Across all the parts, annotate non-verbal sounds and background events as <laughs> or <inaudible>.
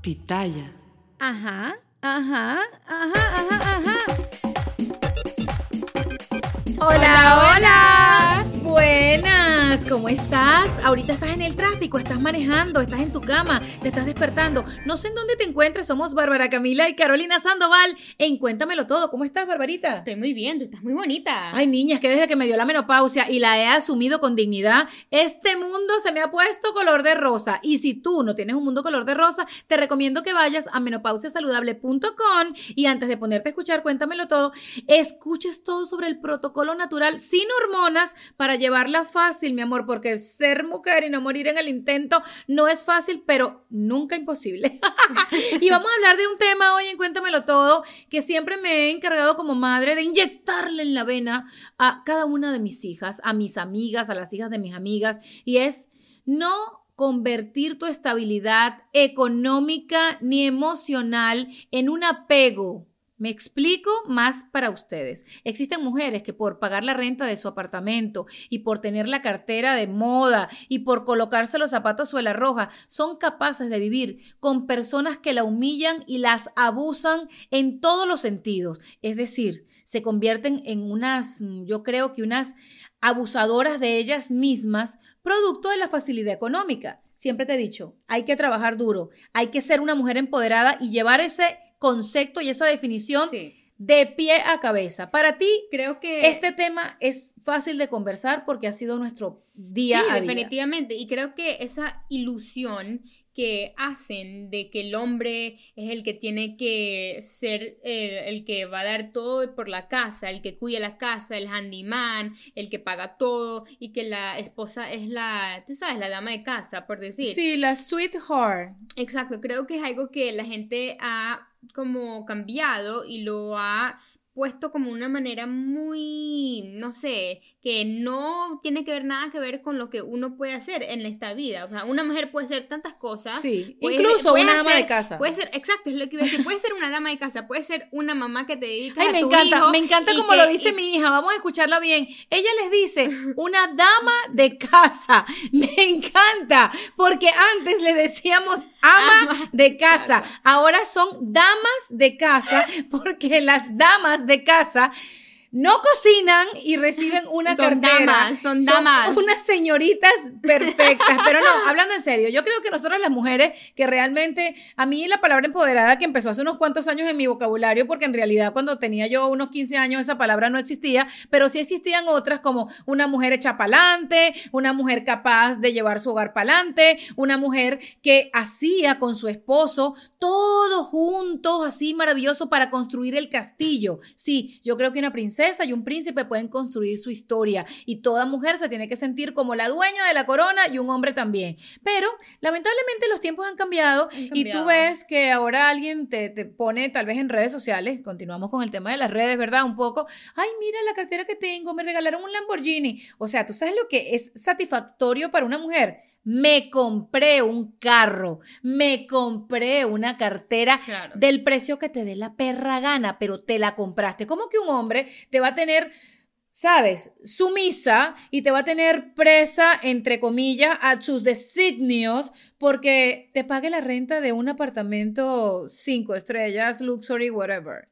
pitaya. Ajá, ajá, ajá, ajá, ajá. Hola, hola. ¿Cómo estás? Ahorita estás en el tráfico, estás manejando, estás en tu cama, te estás despertando. No sé en dónde te encuentres, somos Bárbara Camila y Carolina Sandoval en Cuéntamelo Todo. ¿Cómo estás, Barbarita? Estoy muy bien, tú estás muy bonita. Ay, niña, es que desde que me dio la menopausia y la he asumido con dignidad, este mundo se me ha puesto color de rosa. Y si tú no tienes un mundo color de rosa, te recomiendo que vayas a menopausiasaludable.com y antes de ponerte a escuchar Cuéntamelo Todo, escuches todo sobre el protocolo natural sin hormonas para llevarla fácil, mi amor, porque ser mujer y no morir en el intento no es fácil, pero nunca imposible. <laughs> y vamos a hablar de un tema hoy en Cuéntamelo Todo que siempre me he encargado como madre de inyectarle en la vena a cada una de mis hijas, a mis amigas, a las hijas de mis amigas, y es no convertir tu estabilidad económica ni emocional en un apego me explico más para ustedes. Existen mujeres que por pagar la renta de su apartamento y por tener la cartera de moda y por colocarse los zapatos suela roja, son capaces de vivir con personas que la humillan y las abusan en todos los sentidos. Es decir, se convierten en unas, yo creo que unas abusadoras de ellas mismas, producto de la facilidad económica. Siempre te he dicho, hay que trabajar duro, hay que ser una mujer empoderada y llevar ese concepto y esa definición de pie a cabeza. Para ti, creo que este tema es fácil de conversar porque ha sido nuestro día sí, a día. definitivamente. Y creo que esa ilusión que hacen de que el hombre es el que tiene que ser el, el, que va a dar todo por la casa, el que cuida la casa, el handyman, el que paga todo y que la esposa es la, tú sabes, la dama de casa, por decir. Sí, la sweetheart. Exacto, creo que es algo que la gente ha como cambiado y lo ha puesto como una manera muy, no sé, que no tiene que ver nada que ver con lo que uno puede hacer en esta vida. O sea, una mujer puede hacer tantas cosas. Sí, incluso una dama de casa. Puede ser, exacto, es lo que iba a decir. Puede ser una dama de casa, puede ser una mamá que te dedica Ay, a me tu encanta, hijo me encanta como que- lo dice y- mi hija. Vamos a escucharla bien. Ella les dice una dama de casa. <laughs> Me encanta, porque antes le decíamos ama Ama, de casa. Ahora son damas de casa, <laughs> porque las damas de casa no cocinan y reciben <laughs> una Son cartera. damas, son damas. unas señoritas perfectas. Pero no, <laughs> hablando en serio, yo creo que nosotros las mujeres que realmente, a mí la palabra empoderada que empezó hace unos cuantos años en mi vocabulario, porque en realidad cuando tenía yo unos 15 años esa palabra no existía, pero sí existían otras como una mujer hecha pa'lante, una mujer capaz de llevar su hogar pa'lante, una mujer que hacía con su esposo todo juntos, así maravilloso para construir el castillo. Sí, yo creo que una princesa y un príncipe pueden construir su historia y toda mujer se tiene que sentir como la dueña de la corona y un hombre también. Pero lamentablemente los tiempos han cambiado, y tú cambiado. ves que ahora alguien te, te pone tal vez en redes sociales, continuamos con el tema de las redes, ¿verdad? Un poco, ay, mira la cartera que tengo, me regalaron un Lamborghini. O sea, ¿tú sabes lo que es satisfactorio para una mujer? Me compré un carro, me compré una cartera Claro. del precio que te dé la perra gana, pero te la compraste. ¿Cómo que un hombre te va a tener, sabes, sumisa y te va a tener presa, entre comillas, a sus designios porque te pague la renta de un apartamento cinco estrellas, luxury, whatever?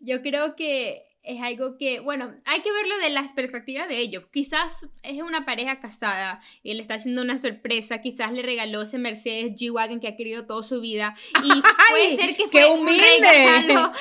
Yo creo que es algo que, bueno, hay que verlo de la perspectiva de ellos. Quizás es una pareja casada y le está haciendo una sorpresa, quizás le regaló ese Mercedes G-Wagon que ha querido toda su vida y <laughs> puede ser que fue un regalo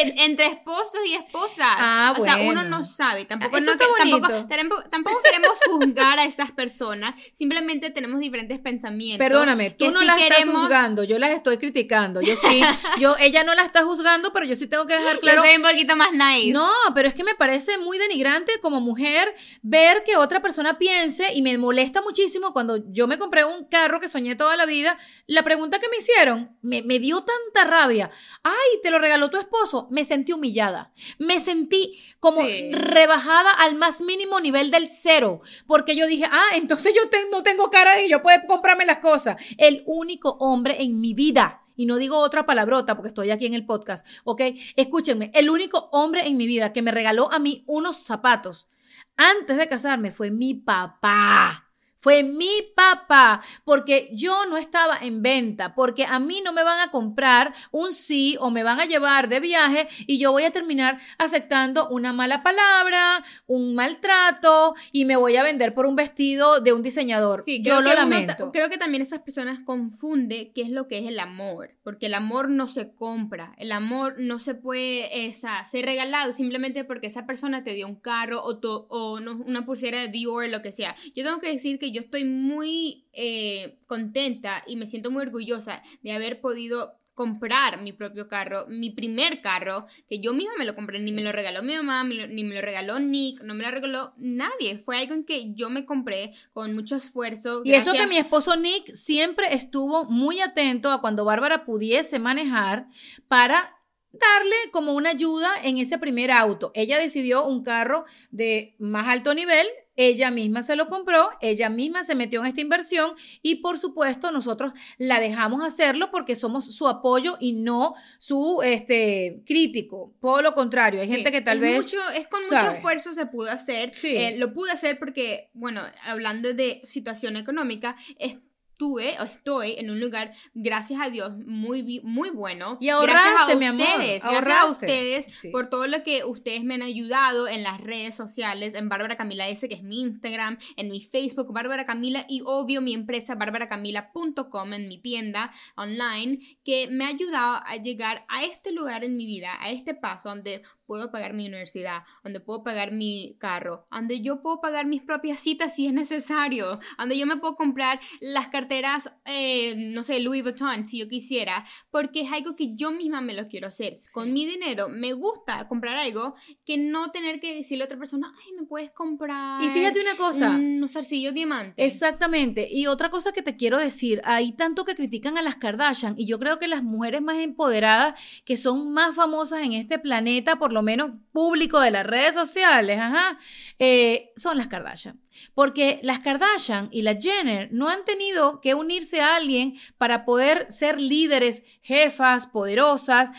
en- entre esposos y esposas. Ah, o sea, bueno. uno no sabe, tampoco, no, tampoco, tampoco, queremos juzgar a estas personas, simplemente tenemos diferentes pensamientos. Perdóname, tú no sí las estás queremos- juzgando, yo las estoy criticando. Yo sí, yo, ella no la está juzgando, pero yo sí tengo que dejar <laughs> claro. Yo soy un poquito más nice. No, pero es que me parece muy denigrante como mujer ver que otra persona piense y me molesta muchísimo cuando yo me compré un carro que soñé toda la vida. La pregunta que me hicieron me, me dio tanta rabia. Ay, te lo regaló tu esposo. Me sentí humillada. Me sentí como Sí. rebajada al más mínimo nivel del cero. Porque yo dije, ah, entonces yo te- no tengo cara y yo puedo comprarme las cosas. El único hombre en mi vida y no digo otra palabrota porque estoy aquí en el podcast, ¿ok? Escúchenme, el único hombre en mi vida que me regaló a mí unos zapatos antes de casarme fue mi papá. Fue mi papá, porque yo no estaba en venta, porque a mí no me van a comprar un sí o me van a llevar de viaje y yo voy a terminar aceptando una mala palabra, un maltrato y me voy a vender por un vestido de un diseñador. Sí, yo lo lamento. creo que también esas personas confunden qué es lo que es el amor, porque el amor no se compra, el amor no se puede esa, ser regalado simplemente porque esa persona te dio un carro o, o una pulsera de Dior, lo que sea. Yo tengo que decir que yo estoy muy eh, contenta y me siento muy orgullosa de haber podido comprar mi propio carro, mi primer carro, que yo misma me lo compré, ni me lo regaló mi mamá, ni me lo regaló Nick, no me lo regaló nadie, fue algo en que yo me compré con mucho esfuerzo. Y eso que mi esposo Nick siempre estuvo muy atento a cuando Bárbara pudiese manejar para darle como una ayuda en ese primer auto. Ella decidió un carro de más alto nivel, ella misma se lo compró, ella misma se metió en esta inversión y por supuesto nosotros la dejamos hacerlo porque somos su apoyo y no su este crítico. Todo lo contrario, hay gente que tal vez... Mucho, es con mucho esfuerzo se pudo hacer. Eh, lo pude hacer porque, bueno, hablando de situación económica, es estuve o estoy en un lugar, gracias a Dios, muy, muy bueno. Y ahorraste, gracias a mi amor. Ustedes, gracias a ustedes por todo lo que ustedes me han ayudado en las redes sociales, en Bárbara Camila S, que es mi Instagram, en mi Facebook, Bárbara Camila, y obvio mi empresa, bárbaracamila.com, en mi tienda online, que me ha ayudado a llegar a este lugar en mi vida, a este paso donde puedo pagar mi universidad, donde puedo pagar mi carro, donde yo puedo pagar mis propias citas si es necesario, donde yo me puedo comprar las cartas carteras, eh, no sé, Louis Vuitton, si yo quisiera, porque es algo que yo misma me lo quiero hacer. Con mi dinero me gusta comprar algo que no tener que decirle a otra persona, ay, me puedes comprar. Y fíjate una cosa. Un zarcillo diamante. Exactamente. Y otra cosa que te quiero decir, hay tanto que critican a las Kardashian y yo creo que las mujeres más empoderadas, que son más famosas en este planeta, por lo menos público de las redes sociales, ajá, eh, son las Kardashian. Porque las Kardashian y las Jenner no han tenido que unirse a alguien para poder ser líderes, jefas, poderosas,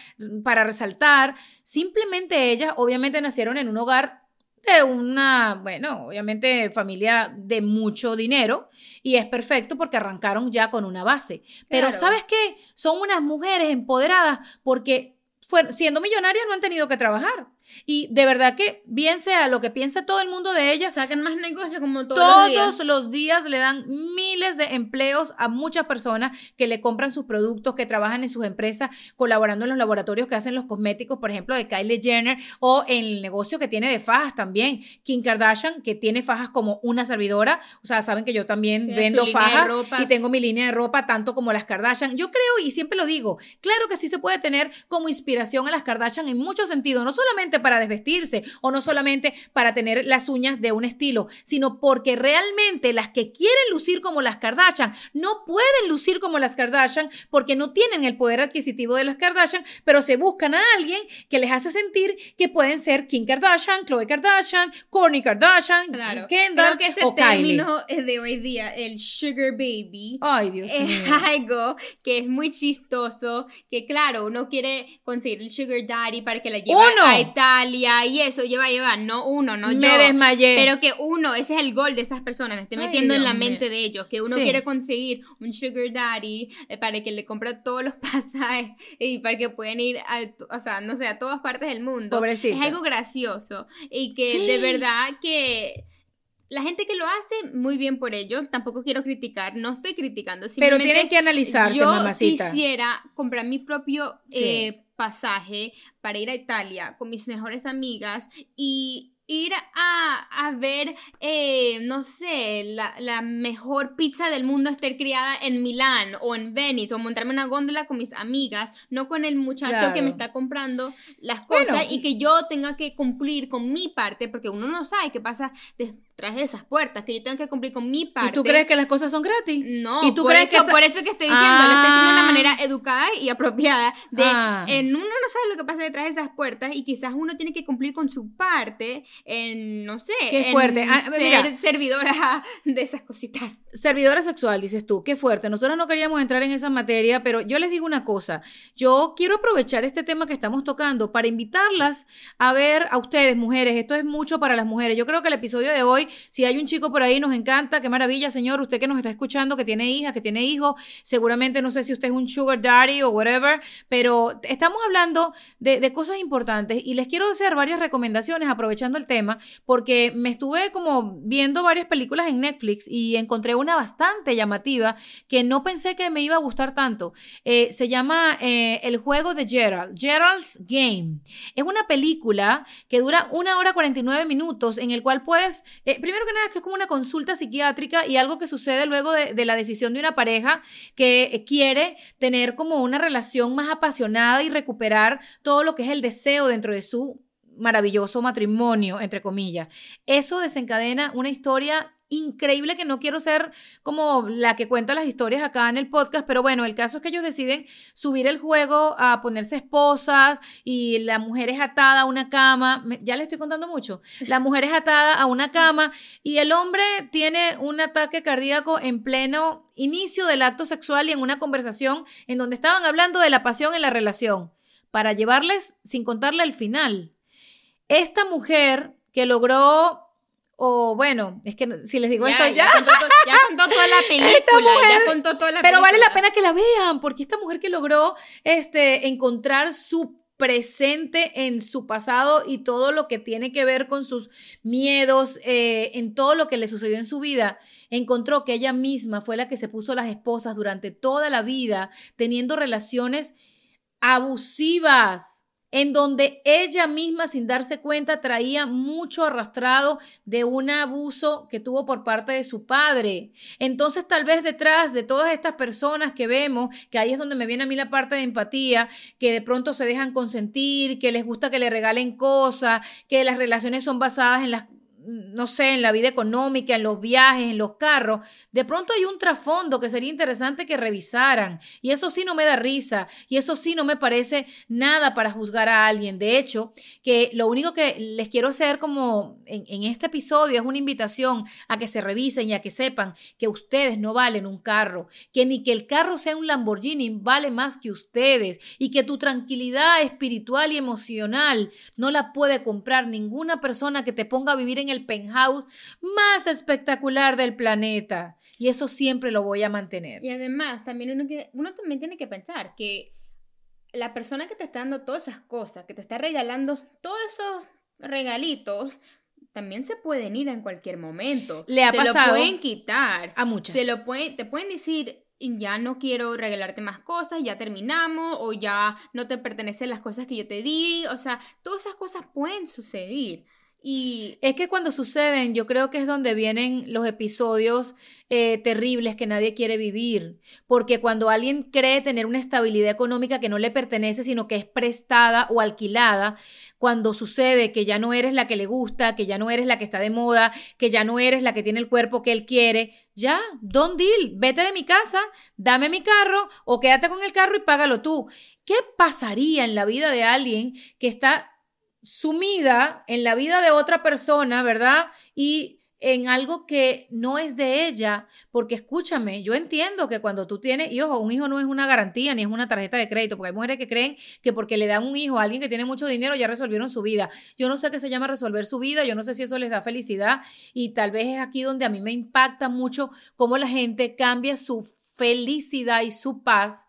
para resaltar. Simplemente ellas obviamente nacieron en un hogar de una, bueno, obviamente familia de mucho dinero y es perfecto porque arrancaron ya con una base. Pero ¿sabes qué? Son unas mujeres empoderadas porque siendo millonarias no han tenido que trabajar. Y de verdad que, bien sea lo que piense todo el mundo de ella, sacan más negocio como todos, todos los días. los días le dan miles de empleos a muchas personas que le compran sus productos, que trabajan en sus empresas, colaborando en los laboratorios que hacen los cosméticos, por ejemplo, de Kylie Jenner, o en el negocio que tiene de fajas también. Kim Kardashian, que tiene fajas como una servidora. O sea, saben que yo también vendo fajas y tengo mi línea de ropa, tanto como las Kardashian. Yo creo, y siempre lo digo, claro que sí se puede tener como inspiración a las Kardashian en muchos sentidos, no solamente para desvestirse o no solamente para tener las uñas de un estilo, sino porque realmente las que quieren lucir como las Kardashian no pueden lucir como las Kardashian porque no tienen el poder adquisitivo de las Kardashian, pero se buscan a alguien que les hace sentir que pueden ser Kim Kardashian, Khloe Kardashian, Kourtney Kardashian, Kendall Creo que ese término de hoy día, el sugar baby, Ay, Dios es algo que es muy chistoso, que claro, uno quiere conseguir el sugar daddy para que la lleve a Italia y eso, lleva, lleva, no uno, no yo. Me desmayé. Pero que uno, ese es el gol de esas personas, me estoy metiendo en la mente de ellos, que uno quiere conseguir un sugar daddy eh, para que le compre todos los <laughs> pasajes y para que puedan ir a, o sea, no sé, a todas partes del mundo. Pobrecito. Es algo gracioso y que de <gasps> verdad que la gente que lo hace, muy bien por ello. Tampoco quiero criticar, no estoy criticando. Pero tienen que analizarse, yo mamacita. quisiera comprar mi propio eh, pasaje para ir a Italia con mis mejores amigas y ir a, a ver, eh, no sé, la, la, mejor pizza del mundo estar criada en Milán o en Venice o montarme una góndola con mis amigas, no con el muchacho que me está comprando las cosas y que yo tenga que cumplir con mi parte, porque uno no sabe qué pasa detrás de esas puertas, que yo tengo que cumplir con mi parte. ¿Y tú crees que las cosas son gratis? No, ¿Y tú por, crees eso, que por eso que estoy diciendo, lo estoy diciendo de una ah. manera educada y apropiada, de ah. en uno no sabe lo que pasa detrás de esas puertas y quizás uno tiene que cumplir con su parte en, no sé, Qué fuerte. Ah, ser servidora <laughs> de esas cositas. Servidora sexual, dices tú, qué fuerte. Nosotros no queríamos entrar en esa materia, pero yo les digo una cosa, yo quiero aprovechar este tema que estamos tocando para invitarlas a ver a ustedes, mujeres, esto es mucho para las mujeres. Yo creo que el episodio de hoy Si hay un chico por ahí, nos encanta, qué maravilla, señor, usted que nos está escuchando, que tiene hijas, que tiene hijos, seguramente no sé si usted es un sugar daddy o whatever, pero estamos hablando de, de cosas importantes y les quiero hacer varias recomendaciones aprovechando el tema, porque me estuve como viendo varias películas en Netflix y encontré una bastante llamativa que no pensé que me iba a gustar tanto. Eh, se llama eh, El juego de Gerald, Gerald's Game. Es una película que dura una hora 49 minutos en el cual puedes, eh, primero que nada, es que es como una consulta psiquiátrica y algo que sucede luego de, de la decisión de una pareja que quiere tener como una relación más apasionada y recuperar todo lo que es el deseo dentro de su maravilloso matrimonio, entre comillas. Eso desencadena una historia increíble que no quiero ser como la que cuenta las historias acá en el podcast, pero bueno, el caso es que ellos deciden subir el juego a ponerse esposas y la mujer es atada a una cama, ya le estoy contando mucho, la mujer es atada a una cama y el hombre tiene un ataque cardíaco en pleno inicio del acto sexual y en una conversación en donde estaban hablando de la pasión en la relación, para llevarles sin contarle el final. Esta mujer que logró o bueno, es que si les digo esto ya. Ya contó, ya contó toda la <laughs> película, ya contó toda la Pero película. vale la pena que la vean, porque esta mujer que logró este, encontrar su presente en su pasado y todo lo que tiene que ver con sus miedos, eh, en todo lo que le sucedió en su vida, encontró que ella misma fue la que se puso las esposas durante toda la vida, teniendo relaciones abusivas en donde ella misma sin darse cuenta traía mucho arrastrado de un abuso que tuvo por parte de su padre. Entonces tal vez detrás de todas estas personas que vemos, que ahí es donde me viene a mí la parte de empatía, que de pronto se dejan consentir, que les gusta que le regalen cosas, que las relaciones son basadas en las no sé, en la vida económica, en los viajes, en los carros, de pronto hay un trasfondo que sería interesante que revisaran. Y eso sí no me da risa, y eso sí no me parece nada para juzgar a alguien. De hecho, que lo único que les quiero hacer como en, en este episodio es una invitación a que se revisen y a que sepan que ustedes no valen un carro, que ni que el carro sea un Lamborghini vale más que ustedes, y que tu tranquilidad espiritual y emocional no la puede comprar ninguna persona que te ponga a vivir en el penthouse más espectacular del planeta. Y eso siempre lo voy a mantener. Y además, también uno, que, uno también tiene que pensar que la persona que te está dando todas esas cosas, que te está regalando todos esos regalitos, también se pueden ir en cualquier momento. Le ha te pasado lo pueden quitar. a muchas. Te, lo pueden, te pueden decir, ya no quiero regalarte más cosas, ya terminamos, o ya no te pertenecen las cosas que yo te di. O sea, todas esas cosas pueden suceder. Y Es que cuando suceden, yo creo que es donde vienen los episodios eh, terribles que nadie quiere vivir. Porque cuando alguien cree tener una estabilidad económica que no le pertenece, sino que es prestada o alquilada, cuando sucede que ya no eres la que le gusta, que ya no eres la que está de moda, que ya no eres la que tiene el cuerpo que él quiere, ya, don't deal, vete de mi casa, dame mi carro o quédate con el carro y págalo tú. ¿Qué pasaría en la vida de alguien que está sumida en la vida de otra persona, ¿verdad? Y en algo que no es de ella, porque escúchame, yo entiendo que cuando tú tienes hijos, un hijo no es una garantía ni es una tarjeta de crédito, porque hay mujeres que creen que porque le dan un hijo a alguien que tiene mucho dinero ya resolvieron su vida. Yo no sé qué se llama resolver su vida, yo no sé si eso les da felicidad y tal vez es aquí donde a mí me impacta mucho cómo la gente cambia su felicidad y su paz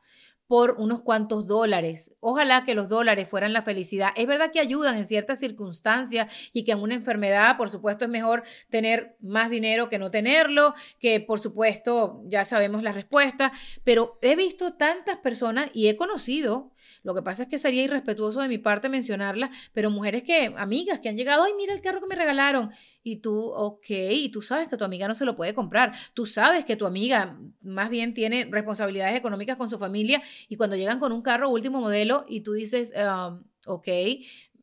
por unos cuantos dólares. Ojalá que los dólares fueran la felicidad. Es verdad que ayudan en ciertas circunstancias y que en una enfermedad, por supuesto, es mejor tener más dinero que no tenerlo, que por supuesto ya sabemos la respuesta, pero he visto tantas personas y he conocido, lo que pasa es que sería irrespetuoso de mi parte mencionarlas, pero mujeres que, amigas que han llegado, ay, mira el carro que me regalaron. Y tú, ok, y tú sabes que tu amiga no se lo puede comprar. Tú sabes que tu amiga más bien tiene responsabilidades económicas con su familia y cuando llegan con un carro último modelo y tú dices, um, ok,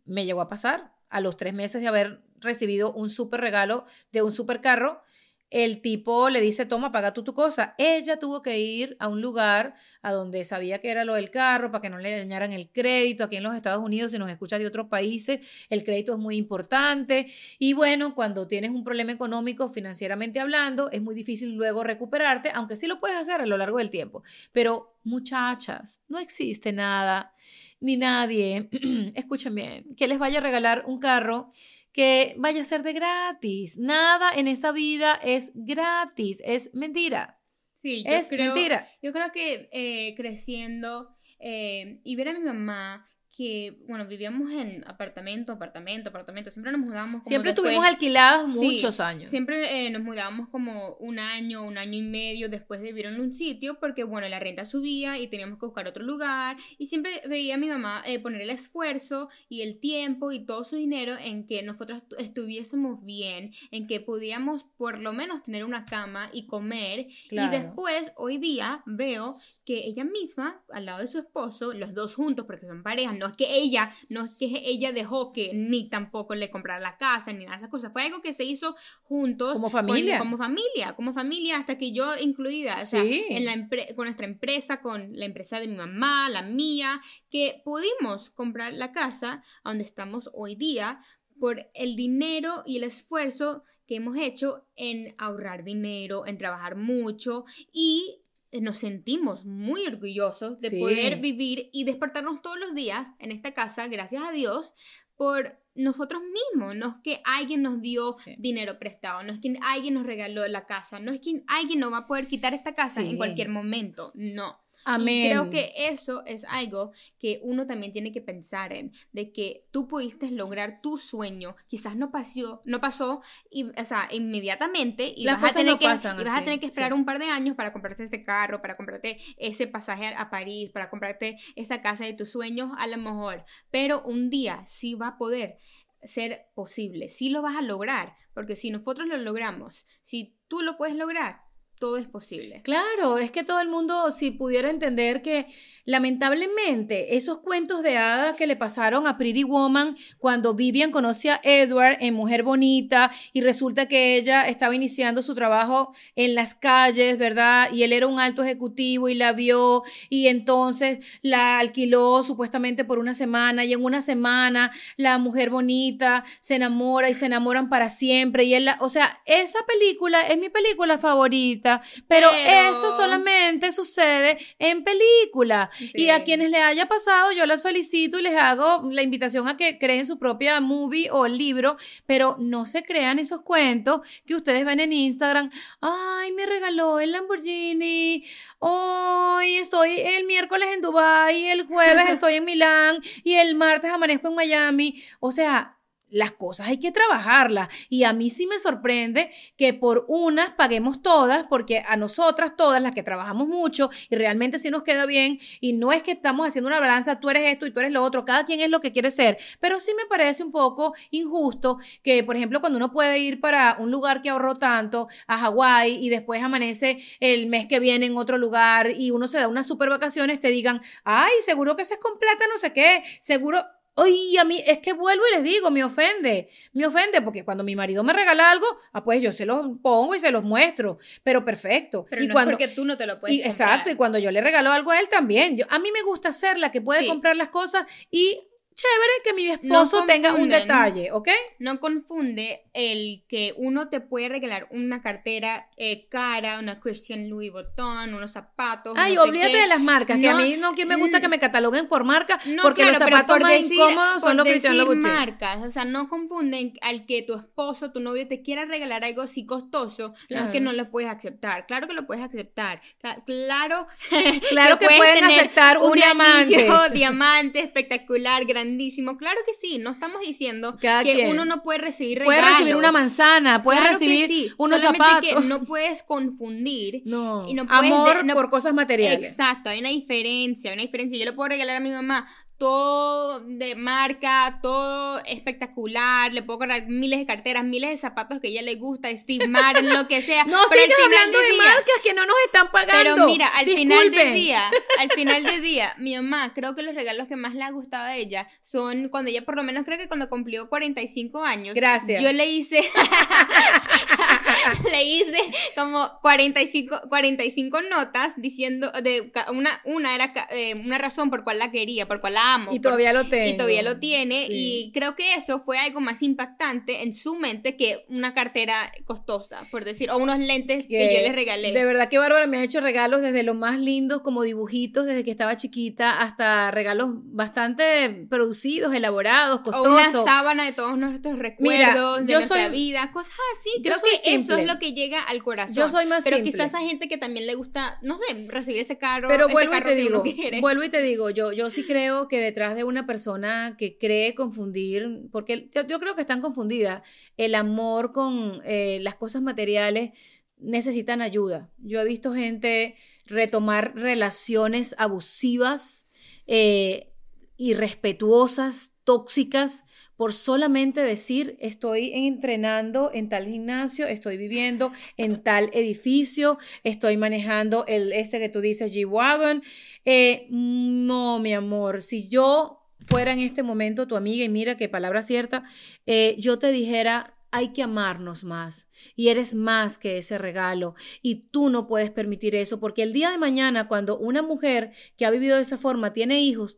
me llegó a pasar a los tres meses de haber recibido un súper regalo de un súper carro, el tipo le dice, toma, paga tú tu cosa. Ella tuvo que ir a un lugar a donde sabía que era lo del carro para que no le dañaran el crédito. Aquí en los Estados Unidos, si nos escuchas de otros países, el crédito es muy importante. Y bueno, cuando tienes un problema económico, financieramente hablando, es muy difícil luego recuperarte, aunque sí lo puedes hacer a lo largo del tiempo. Pero muchachas, no existe nada ni nadie, <clears throat> escuchen bien, que les vaya a regalar un carro que vaya a ser de gratis. Nada en esta vida es gratis, es mentira. Sí, yo es creo, mentira. Yo creo que eh, creciendo eh, y ver a mi mamá que, bueno, vivíamos en apartamento, apartamento, apartamento, siempre nos mudábamos. Como Siempre después- estuvimos alquilados Sí, muchos años. Siempre eh, nos mudábamos como un año, un año y medio después de vivir en un sitio, porque bueno, la renta subía y teníamos que buscar otro lugar. Y siempre veía a mi mamá eh, poner el esfuerzo y el tiempo y todo su dinero en que nosotros tu- estuviésemos bien, en que podíamos por lo menos tener una cama y comer. Claro. Y después, hoy día, veo que ella misma, al lado de su esposo, los dos juntos, porque son parejas, no es que ella, no es que ella dejó que ni tampoco le comprara la casa, ni nada de esas cosas. Fue algo que se hizo juntos. Como con- familia. como familia, como familia, hasta que yo incluida, o sea, Sí. en la con nuestra empresa, con la empresa de mi mamá, la mía, que pudimos comprar la casa donde estamos hoy día por el dinero y el esfuerzo que hemos hecho en ahorrar dinero, en trabajar mucho y nos sentimos muy orgullosos de Sí. poder vivir y despertarnos todos los días en esta casa, gracias a Dios, por nosotros mismos. No es que alguien nos dio Sí. dinero prestado, no es que alguien nos regaló la casa, no es que alguien nos va a poder quitar esta casa Sí. en cualquier momento, no. Amén. Y creo que eso es algo que uno también tiene que pensar en, de que tú pudiste lograr tu sueño, quizás no pasó, no pasó y, o sea, inmediatamente y, Las vas, a tener no que, y vas a tener que esperar sí. un par de años para comprarte este carro, para comprarte ese pasaje a, a París, para comprarte esa casa de tus sueños, a lo mejor, pero un día sí va a poder ser posible, sí lo vas a lograr, porque si nosotros lo logramos, si tú lo puedes lograr, todo es posible. Claro, es que todo el mundo, si pudiera entender que lamentablemente esos cuentos de hadas que le pasaron a Pretty Woman cuando Vivian conoce a Edward en Mujer Bonita y resulta que ella estaba iniciando su trabajo en las calles, ¿verdad? Y él era un alto ejecutivo y la vio y entonces la alquiló supuestamente por una semana y en una semana la mujer bonita se enamora y se enamoran para siempre y él, la- o sea, esa película es mi película favorita, pero, Pero- eso solamente sucede en película. Y a quienes le haya pasado, yo las felicito y les hago la invitación a que creen su propia movie o libro, pero no se crean esos cuentos que ustedes ven en Instagram. Ay, me regaló el Lamborghini. Hoy estoy el miércoles en Dubai, el jueves <laughs> estoy en Milán y el martes amanezco en Miami. O sea, las cosas hay que trabajarlas. Y a mí sí me sorprende que por unas paguemos todas, porque a nosotras todas, las que trabajamos mucho y realmente sí nos queda bien, y no es que estamos haciendo una balanza, tú eres esto y tú eres lo otro, cada quien es lo que quiere ser, pero sí me parece un poco injusto que, por ejemplo, cuando uno puede ir para un lugar que ahorró tanto, a Hawái, y después amanece el mes que viene en otro lugar y uno se da unas super vacaciones, te digan, ay, seguro que se es con plata, no sé qué, seguro... Oye, a mí es que vuelvo y les digo, me ofende, me ofende porque cuando mi marido me regala algo, ah, pues yo se los pongo y se los muestro, pero perfecto. Pero y no cuando, es porque tú no te lo puedes y, exacto, y cuando yo le regalo algo a él también, yo, a mí me gusta ser la que puede Sí. comprar las cosas y chévere que mi esposo tenga un detalle, ¿ok? No confunde el que uno te puede regalar una cartera eh, cara, una Christian Louis Vuitton, unos zapatos. Ay, no olvídate de las marcas, que a mí no que me gusta que me cataloguen por marca, porque claro, los zapatos por más decir- incómodos son los Christian decir Louboutin. marcas, o sea, no confunden al que tu esposo, tu novio te quiera regalar algo así costoso, no es Claro. que no lo puedes aceptar. Claro que lo puedes aceptar. Claro, <laughs> Claro que puedes pueden aceptar un diamante. anillo, diamante <laughs> espectacular, grandísimo. Claro que sí, no estamos diciendo Cada que quien. uno no puede recibir Puedes regalos. recibir una manzana, puedes Claro que recibir sí, unos solamente zapatos. que no puedes confundir No, y no puedes amor de- no- por cosas materiales. Exacto, hay una diferencia, hay una diferencia. Yo le puedo regalar a mi mamá todo de marca, todo espectacular, le puedo regalar miles de carteras, miles de zapatos que ella le gusta, Steve Madden, <laughs> lo que sea. No pero sigas hablando de día- marcas que no nos están pagando. Pero mira, al final del día, <laughs> al final del día, mi mamá, creo que los regalos que más le ha gustado a ella son cuando ella, por lo menos creo que cuando cumplió 45 años. Gracias. Yo le hice, <laughs> <laughs> le hice como 45, 45 notas diciendo, de una, una era eh, una razón por cual la quería, por cual la amo. Y todavía lo tiene. Y todavía lo tiene. Y creo que eso fue algo más impactante en su mente que una cartera costosa, por decir, o unos lentes que, yo les regalé. De verdad que Bárbara me ha hecho regalos desde los más lindos, como dibujitos, desde que estaba chiquita, hasta regalos bastante producidos, elaborados, costosos. O una sábana de todos nuestros recuerdos, de nuestra vida, cosas así. Creo que eso es lo que llega al corazón. Yo soy más Pero quizás hay gente que también le gusta, no sé, recibir ese carro. Pero vuelvo y te digo, <laughs> vuelvo y te digo, yo, yo sí creo que detrás de una persona que cree confundir, porque yo, creo que están confundidas, el amor con eh, las cosas materiales necesitan ayuda. Yo he visto gente retomar relaciones abusivas, eh, irrespetuosas, tóxicas, por solamente decir estoy entrenando en tal gimnasio, estoy viviendo en tal edificio, estoy manejando el este que tú dices G-Wagon. Eh, no, mi amor, si yo fuera en este momento tu amiga y mira qué palabra cierta, eh, yo te dijera, hay que amarnos más y eres más que ese regalo y tú no puedes permitir eso porque el día de mañana cuando una mujer que ha vivido de esa forma tiene hijos,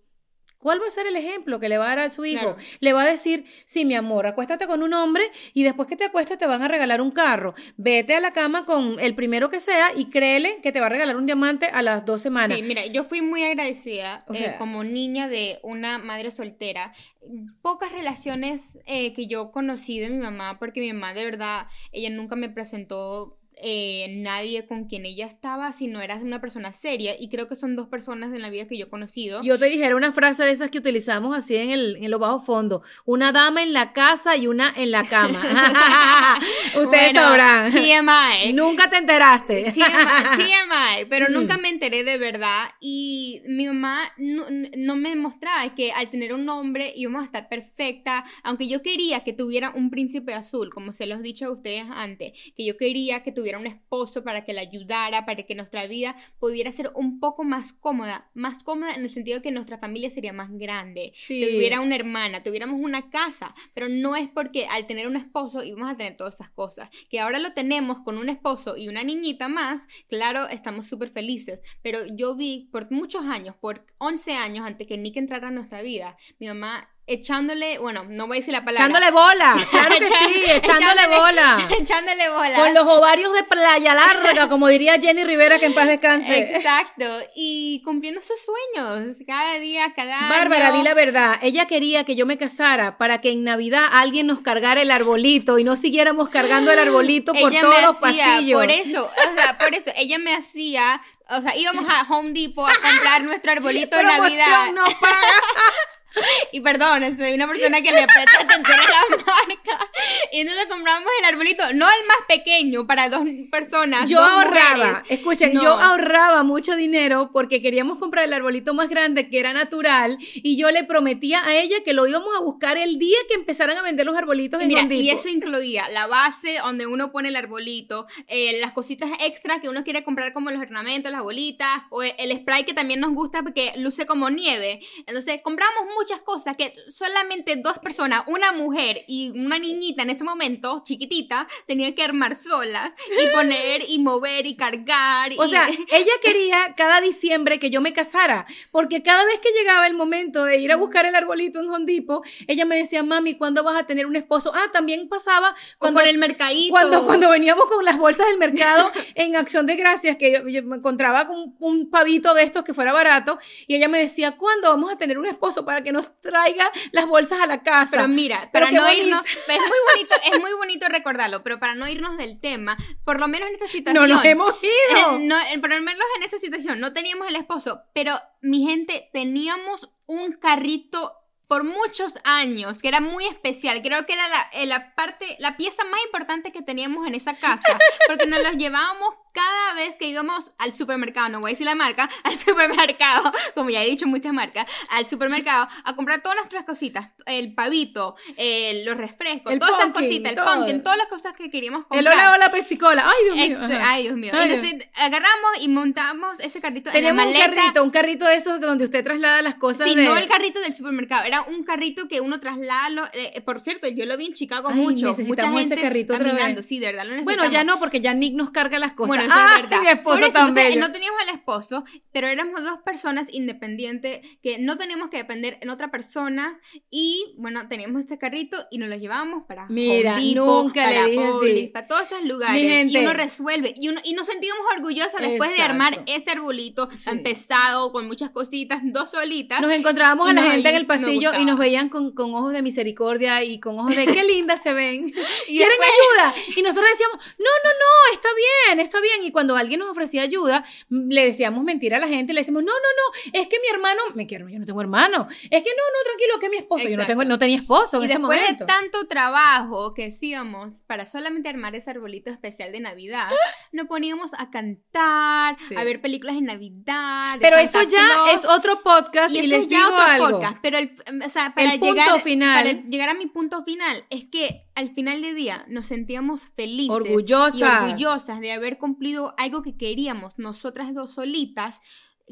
¿Cuál va a ser el ejemplo que le va a dar a su hijo? Le va a decir, sí, mi amor, acuéstate con un hombre y después que te acuestes te van a regalar un carro. Vete a la cama con el primero que sea y créele que te va a regalar un diamante a las dos semanas. Sí, mira, yo fui muy agradecida eh, como niña de una madre soltera. Pocas relaciones eh, que yo conocí de mi mamá, porque mi mamá de verdad, ella nunca me presentó eh, nadie con quien ella estaba, si no eras una persona seria. Y creo que son dos personas en la vida que yo he conocido. Yo te dijera una frase de esas que utilizamos así en, el, en los bajos fondos. Una dama en la casa y una en la cama. <laughs> Ustedes sabrán. TMI. Nunca te enteraste. TMI, pero nunca me enteré de verdad. Y mi mamá no, no me mostraba que al tener un nombre íbamos a estar perfecta. Aunque yo quería que tuviera un príncipe azul, como se los he dicho a ustedes antes, que yo quería que tuviera un esposo para que la ayudara, para que nuestra vida pudiera ser un poco más cómoda, más cómoda en el sentido de que nuestra familia sería más grande, tuviera una hermana, tuviéramos una casa, pero no es porque al tener un esposo íbamos a tener todas esas cosas, que ahora lo tenemos con un esposo y una niñita más, claro, estamos súper felices, pero yo vi por muchos años, por 11 años antes que Nick entrara a nuestra vida, mi mamá echándole, bueno, no voy a decir la palabra. Echándole bola, claro que <laughs> sí, echándole, bola. <laughs> echándole bola. Con los ovarios de playa larga, como diría Jenny Rivera, que en paz descanse. Exacto, y cumpliendo sus sueños, cada día, cada Bárbara, di la verdad, ella quería que yo me casara para que en Navidad alguien nos cargara el arbolito y no siguiéramos cargando el arbolito por todos los pasillos. Por eso, o sea, por eso, ella me hacía, o sea, íbamos a Home Depot a comprar nuestro arbolito de <laughs> Navidad. no. <laughs> Y perdón, soy una persona que le presta atención a la <laughs> marca. Y entonces compramos el arbolito, no el más pequeño, para dos personas. Yo ahorraba, escuchen, yo ahorraba mucho dinero porque queríamos comprar el arbolito más grande que era natural y yo le prometía a ella que lo íbamos a buscar el día que empezaran a vender los arbolitos y en Y eso incluía la base donde uno pone el arbolito, eh, las cositas extra que uno quiere comprar como los ornamentos, las bolitas, o el spray que también nos gusta porque luce como nieve. Entonces compramos muchas cosas que solamente dos personas, una mujer y una niñita en ese momento, chiquitita, tenían que armar solas y <laughs> poner y mover y cargar. O sea, <laughs> ella quería cada diciembre que yo me casara, porque cada vez que llegaba el momento de ir a buscar el arbolito en Hondipo, ella me decía, mami, ¿cuándo vas a tener un esposo? Ah, también pasaba cuando, el mercadito. Cuando, cuando veníamos con las bolsas del mercado en Acción de Gracias, que yo, me encontraba con un pavito de estos que fuera barato, y ella me decía, ¿cuándo vamos a tener un esposo para que nos traiga las bolsas a la casa. Pero mira, para no irnos, es muy bonito, es muy bonito recordarlo, pero para no irnos del tema, por lo menos en esta situación. No nos hemos ido. No, por lo menos en esta situación no teníamos el esposo, pero mi gente teníamos un carrito por muchos años, que era muy especial. Creo que era la, eh, la, parte, la pieza más importante que teníamos en esa casa, porque nos los llevábamos cada vez que íbamos al supermercado, no voy a decir la marca, <laughs> al supermercado, como ya he dicho muchas marcas, al supermercado a comprar todas nuestras cositas, el pavito, el- los refrescos, El todas esas cositas, el todo. pumpkin, todas las cosas que queríamos comprar. El hola, hola, Pepsi-Cola. Ay, Dios mío. Extra- ay, Dios mío. Ay, Entonces agarramos y montamos ese carrito Tenemos en un la maleta. carrito, un carrito de esos donde usted traslada las cosas Sí, de... no el carrito del supermercado, era un carrito que uno traslada. lo- eh, eh, por cierto, yo lo vi en Chicago Ay, mucho. Mucha necesitamos ese carrito otra caminando. vez. Sí, de verdad lo Bueno, ya no, porque ya Nick nos carga las cosas. Bueno, eso ¡Ah, es verdad. mi esposo eso, tan bello! no teníamos el esposo, pero éramos dos personas independientes que no teníamos que depender en otra persona y, bueno, teníamos este carrito y nos lo llevábamos para Mira, Home Depot, nunca le para dije así. Publix, para todos esos lugares. Gente. Y uno resuelve. Y, uno, y nos sentíamos orgullosas después de Exacto. armar este arbolito tan Sí. pesado, con muchas cositas, dos solitas. Nos encontrábamos a la gente en el nos pasillo y nos veían con, con ojos de misericordia y con ojos de qué <laughs> lindas se ven. Y ¿Quieren después- ayuda? Y nosotros decíamos, no, no, no, está bien, está bien. Y cuando alguien nos ofrecía ayuda, mm, le decíamos mentira a la gente le decíamos, no, no, no, es que mi hermano, me quiero, yo no tengo hermano. Es que no, no, tranquilo, que mi esposo. Yo no, Exacto. tengo, no tenía esposo en Y ese después momento. de tanto trabajo que hacíamos para solamente armar ese arbolito especial de Navidad, <laughs> nos poníamos a cantar, Sí. a ver películas de Navidad. de Pero Santa eso ya Claus. es otro podcast y, y, les digo algo. podcast, pero el, o sea, para El punto llegar, final. para llegar a mi punto final es que al final del día nos sentíamos felices Orgullosas. y orgullosas de haber algo que queríamos nosotras dos solitas,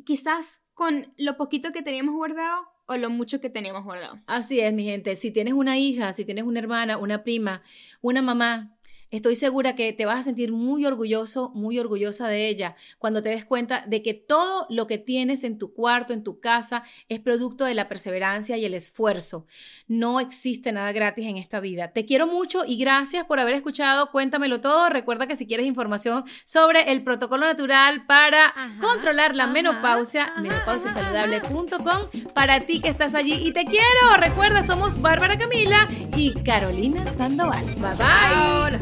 quizás con lo poquito que teníamos guardado o lo mucho que teníamos guardado. Así es, mi gente. Si tienes una hija, si tienes una hermana, una prima, una mamá, estoy segura que te vas a sentir muy orgulloso, muy orgullosa de ella cuando te des cuenta de que todo lo que tienes en tu cuarto, en tu casa, es producto de la perseverancia y el esfuerzo. No existe nada gratis en esta vida. Te quiero mucho y gracias por haber escuchado. Cuéntamelo todo. Recuerda que si quieres información sobre el protocolo natural para Ajá, controlar la ajá, menopausia, menopausiasaludable.com para ti que estás allí y te quiero. Recuerda, somos Bárbara Camila y Carolina Sandoval. Bye bye. Los